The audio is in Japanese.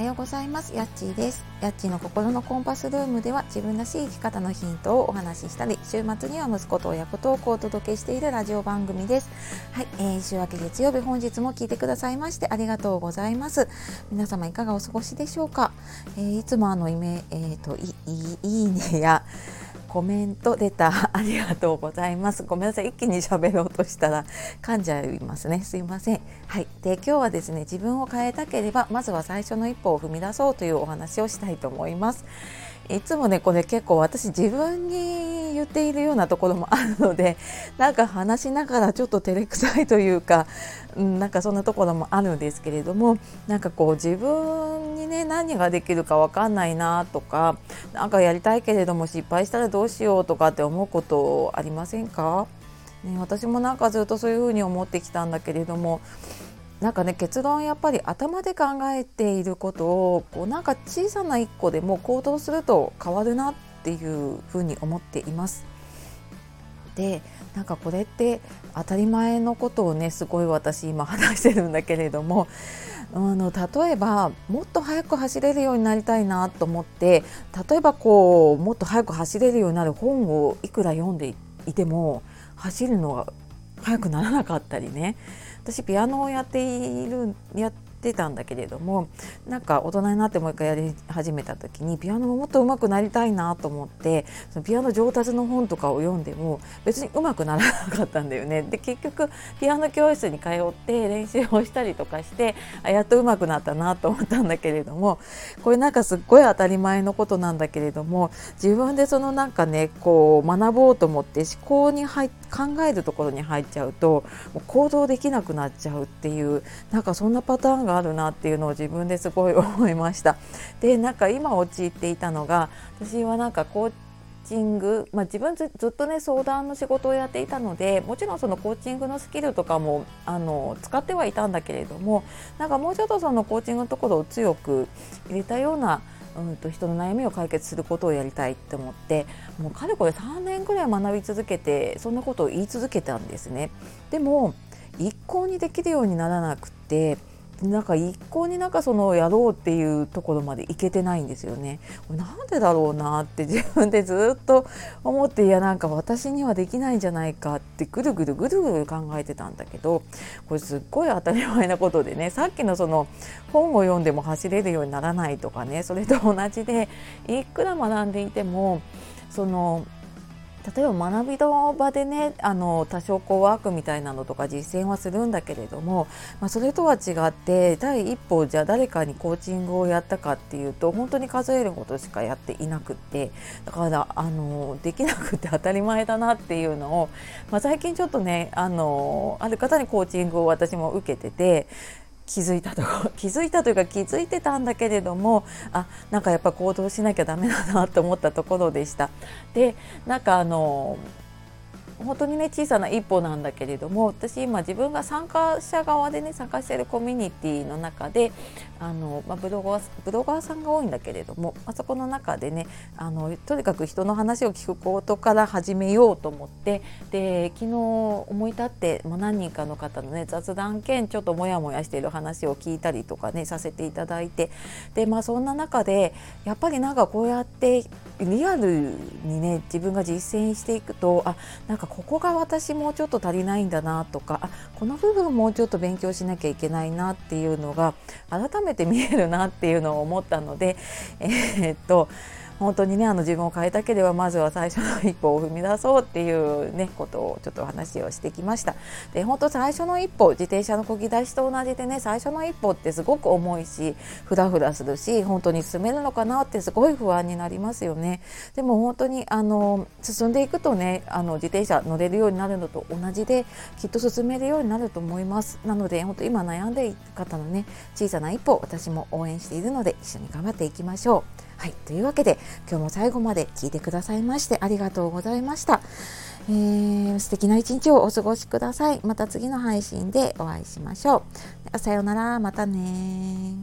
はようございます。やっちーです。やっちーの心のコンパスルームでは自分らしい生き方のヒントをお話ししたり週末には息子と親子トークをお届けしているラジオ番組です。はい、えー、週明け月曜日本日も聞いてくださいましてありがとうございます。皆様いかがお過ごしでしょうか、えー、いつもあのイメえーと、といいいねやコメント出たありがとうございます。ごめんなさい。一気に喋ろうとしたら噛んじゃいますね。すいません。はい。で今日はですね自分を変えたければまずは最初の一歩を踏み出そうというお話をしたいと思います。いつもねこれ結構私自分に言っているようなところもあるので なんか話しながらちょっと照れくさいというか、うん、なんかそんなところもあるんですけれどもなんかこう自分にね何ができるか分かんないなとか何かやりたいけれども失敗したらどうしようとかって思うことありませんか、ね、私もなんかずっとそういうふうに思ってきたんだけれどもなんかね結論やっぱり頭で考えていることをこうなんか小さな一個でも行動すると変わるなっていうふうに思っています。でなんかこれって当たり前のことをねすごい私今話してるんだけれども あの例えばもっと速く走れるようになりたいなと思って例えばこうもっと速く走れるようになる本をいくら読んでいても走るのが速くならなかったりね私ピアノをやっているやってたんだけれどもなんか大人になってもう一回やり始めた時にピアノももっと上手くなりたいなと思ってそのピアノ上達の本とかを読んでも別に上手くならなかったんだよね。で結局ピアノ教室に通って練習をしたりとかしてあやっと上手くなったなと思ったんだけれどもこれなんかすっごい当たり前のことなんだけれども自分でそのなんかねこう学ぼうと思って思考に入って考えるところに入っちゃうともう行動できなくなっちゃうっていうなんかそんなパターンがあるなっていうのを自分ですごい思いました。でなんか今陥っていたのが私はなんかコーチング、まあ、自分ずっとね相談の仕事をやっていたのでもちろんそのコーチングのスキルとかもあの使ってはいたんだけれどもなんかもうちょっとそのコーチングのところを強く入れたようなうんと人の悩みを解決することをやりたいって思ってもうかれこれ3年ぐらい学び続けてそんなことを言い続けたんですね。でも一向にできるようにならなくてなんか一向になんかそのやろうっていうところまでいけてないんですよね。なんでだろうなって 自分でずっと思っていやなんか私にはできないんじゃないかってぐるぐるぐるぐる考えてたんだけどこれすっごい当たり前なことでねさっきのその本を読んでも走れるようにならないとかねそれと同じでいくら学んでいてもその例えば学びの場でねあの多少こうワークみたいなのとか実践はするんだけれども、まあ、それとは違って第一歩じゃあ誰かにコーチングをやったかっていうと本当に数えることしかやっていなくってだからあのできなくて 当たり前だなっていうのを、まあ、最近ちょっとねあのある方にコーチングを私も受けてて気づいたと 気づいたというか気づいてたんだけれどもあなんかやっぱ行動しなきゃダメだなと思ったところでした。でなんかあの本当にね小さな一歩なんだけれども私今自分が参加者側でね参加しているコミュニティの中であの、まあ、ブロガーブロガーさんが多いんだけれどもあそこの中でねあのとにかく人の話を聞くことから始めようと思ってで昨日思い立って、まあ、何人かの方のね雑談兼ちょっとモヤモヤしている話を聞いたりとかねさせていただいてでまあそんな中でやっぱりなんかこうやってリアルにね自分が実践していくとあなんかここが私もうちょっと足りないんだなとかあこの部分もうちょっと勉強しなきゃいけないなっていうのが改めて見えるなっていうのを思ったのでえー、っと本当にねあの自分を変えたければまずは最初の一歩を踏み出そうっていうねことをちょっと話をしてきました。で本当最初の一歩自転車のこぎ出しと同じでね最初の一歩ってすごく重いしふらふらするし本当に進めるのかなってすごい不安になりますよね。でも本当にあの進んでいくとねあの自転車乗れるようになるのと同じできっと進めるようになると思います。なので本当今悩んでいる方のね小さな一歩私も応援しているので一緒に頑張っていきましょう。はい、というわけで今日も最後まで聞いてくださいましてありがとうございました。えー、素敵な一日をお過ごしください。また次の配信でお会いしましょう。さようなら、またね